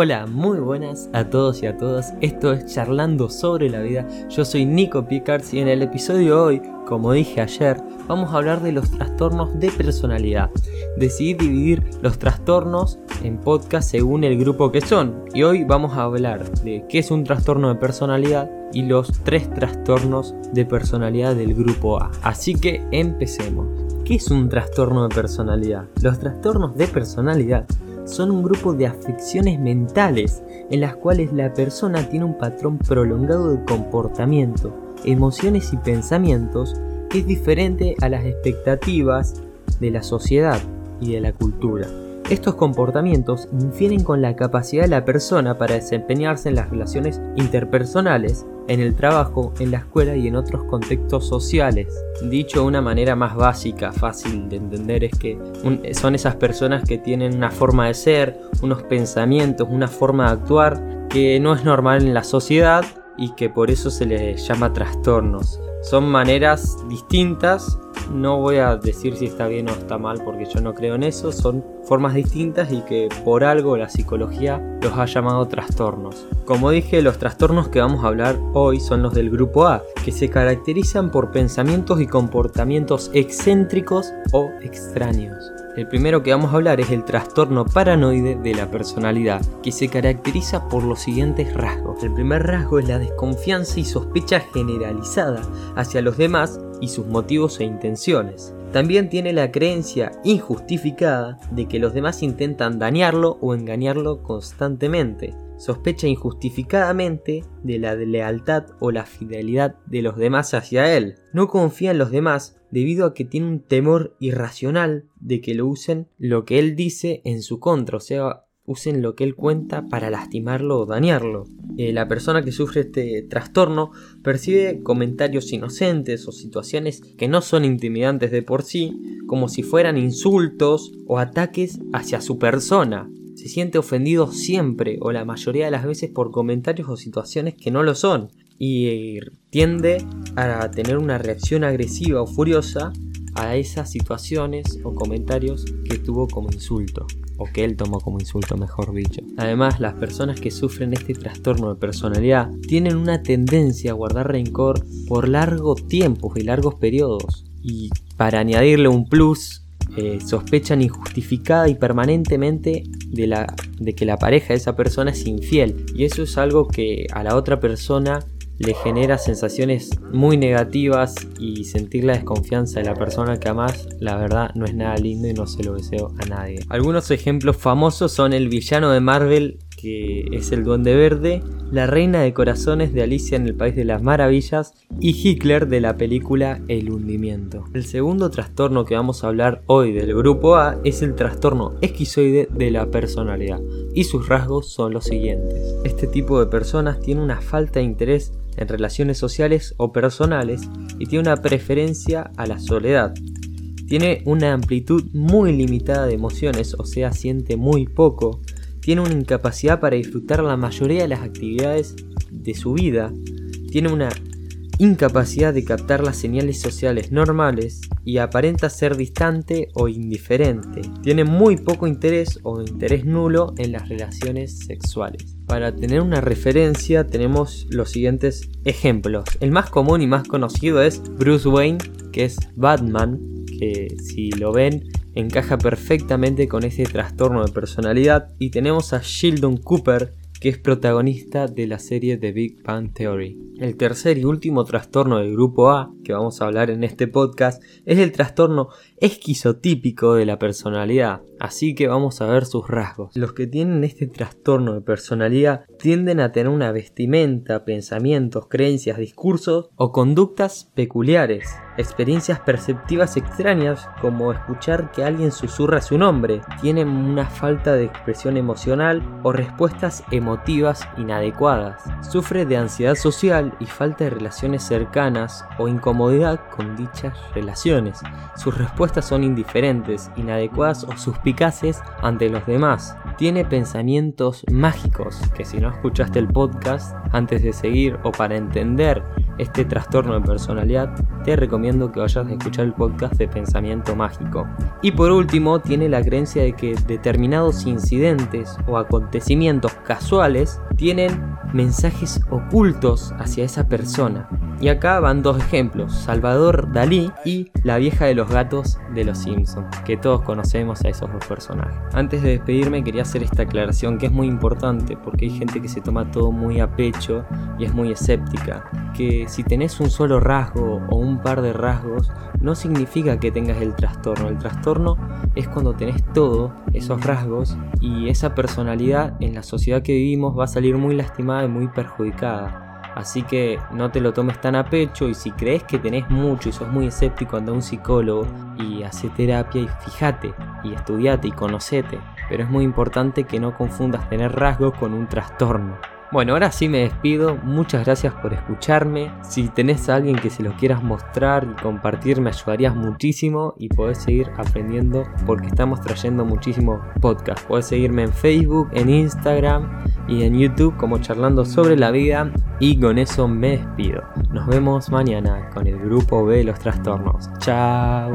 Hola, muy buenas a todos y a todas. Esto es Charlando sobre la vida. Yo soy Nico Picards y en el episodio de hoy, como dije ayer, vamos a hablar de los trastornos de personalidad. Decidí dividir los trastornos en podcast según el grupo que son. Y hoy vamos a hablar de qué es un trastorno de personalidad y los tres trastornos de personalidad del grupo A. Así que empecemos. ¿Qué es un trastorno de personalidad? Los trastornos de personalidad son un grupo de afecciones mentales en las cuales la persona tiene un patrón prolongado de comportamiento, emociones y pensamientos que es diferente a las expectativas de la sociedad y de la cultura. Estos comportamientos infieren con la capacidad de la persona para desempeñarse en las relaciones interpersonales, en el trabajo, en la escuela y en otros contextos sociales. Dicho de una manera más básica, fácil de entender, es que son esas personas que tienen una forma de ser, unos pensamientos, una forma de actuar que no es normal en la sociedad y que por eso se les llama trastornos. Son maneras distintas no voy a decir si está bien o está mal porque yo no creo en eso, son formas distintas y que por algo la psicología los ha llamado trastornos. Como dije, los trastornos que vamos a hablar hoy son los del grupo A, que se caracterizan por pensamientos y comportamientos excéntricos o extraños. El primero que vamos a hablar es el trastorno paranoide de la personalidad, que se caracteriza por los siguientes rasgos. El primer rasgo es la desconfianza y sospecha generalizada hacia los demás y sus motivos e intenciones. También tiene la creencia injustificada de que los demás intentan dañarlo o engañarlo constantemente. Sospecha injustificadamente de la lealtad o la fidelidad de los demás hacia él. No confía en los demás debido a que tiene un temor irracional de que lo usen lo que él dice en su contra, o sea, usen lo que él cuenta para lastimarlo o dañarlo. Eh, la persona que sufre este trastorno percibe comentarios inocentes o situaciones que no son intimidantes de por sí, como si fueran insultos o ataques hacia su persona. Se siente ofendido siempre o la mayoría de las veces por comentarios o situaciones que no lo son y eh, tiende a tener una reacción agresiva o furiosa a esas situaciones o comentarios que tuvo como insulto o que él tomó como insulto, mejor dicho. Además, las personas que sufren este trastorno de personalidad tienen una tendencia a guardar rencor por largos tiempos y largos periodos. Y para añadirle un plus, eh, sospechan injustificada y permanentemente de, la, de que la pareja de esa persona es infiel. Y eso es algo que a la otra persona le genera sensaciones muy negativas y sentir la desconfianza de la persona que amas, la verdad no es nada lindo y no se lo deseo a nadie. Algunos ejemplos famosos son el villano de Marvel que es el Duende Verde, la Reina de Corazones de Alicia en el País de las Maravillas y Hitler de la película El hundimiento. El segundo trastorno que vamos a hablar hoy del grupo A es el trastorno esquizoide de la personalidad y sus rasgos son los siguientes. Este tipo de personas tiene una falta de interés en relaciones sociales o personales y tiene una preferencia a la soledad. Tiene una amplitud muy limitada de emociones, o sea, siente muy poco. Tiene una incapacidad para disfrutar la mayoría de las actividades de su vida. Tiene una incapacidad de captar las señales sociales normales y aparenta ser distante o indiferente. Tiene muy poco interés o interés nulo en las relaciones sexuales. Para tener una referencia tenemos los siguientes ejemplos. El más común y más conocido es Bruce Wayne, que es Batman, que si lo ven encaja perfectamente con ese trastorno de personalidad. Y tenemos a Sheldon Cooper, que es protagonista de la serie The Big Bang Theory. El tercer y último trastorno del grupo A que vamos a hablar en este podcast es el trastorno esquizotípico de la personalidad, así que vamos a ver sus rasgos. Los que tienen este trastorno de personalidad tienden a tener una vestimenta, pensamientos, creencias, discursos o conductas peculiares, experiencias perceptivas extrañas como escuchar que alguien susurra su nombre, tienen una falta de expresión emocional o respuestas emotivas inadecuadas, sufre de ansiedad social y falta de relaciones cercanas o incomodidad con dichas relaciones. Sus respuestas son indiferentes, inadecuadas o suspicaces ante los demás. Tiene pensamientos mágicos que si no escuchaste el podcast antes de seguir o para entender este trastorno de personalidad, te recomiendo que vayas a escuchar el podcast de Pensamiento Mágico. Y por último, tiene la creencia de que determinados incidentes o acontecimientos casuales tienen mensajes ocultos hacia esa persona. Y acá van dos ejemplos, Salvador Dalí y la vieja de los gatos de los Simpsons, que todos conocemos a esos dos personajes. Antes de despedirme quería hacer esta aclaración que es muy importante porque hay gente que se toma todo muy a pecho y es muy escéptica, que si tenés un solo rasgo o un par de rasgos no significa que tengas el trastorno, el trastorno es cuando tenés todo esos rasgos y esa personalidad en la sociedad que vivimos va a salir muy lastimada y muy perjudicada. Así que no te lo tomes tan a pecho y si crees que tenés mucho y sos muy escéptico, anda a un psicólogo y hace terapia y fíjate y estudiate y conocete. Pero es muy importante que no confundas tener rasgos con un trastorno. Bueno, ahora sí me despido. Muchas gracias por escucharme. Si tenés a alguien que se lo quieras mostrar y compartir, me ayudarías muchísimo y podés seguir aprendiendo porque estamos trayendo muchísimos podcasts. Podés seguirme en Facebook, en Instagram y en YouTube como charlando sobre la vida. Y con eso me despido. Nos vemos mañana con el grupo B de los trastornos. Chao.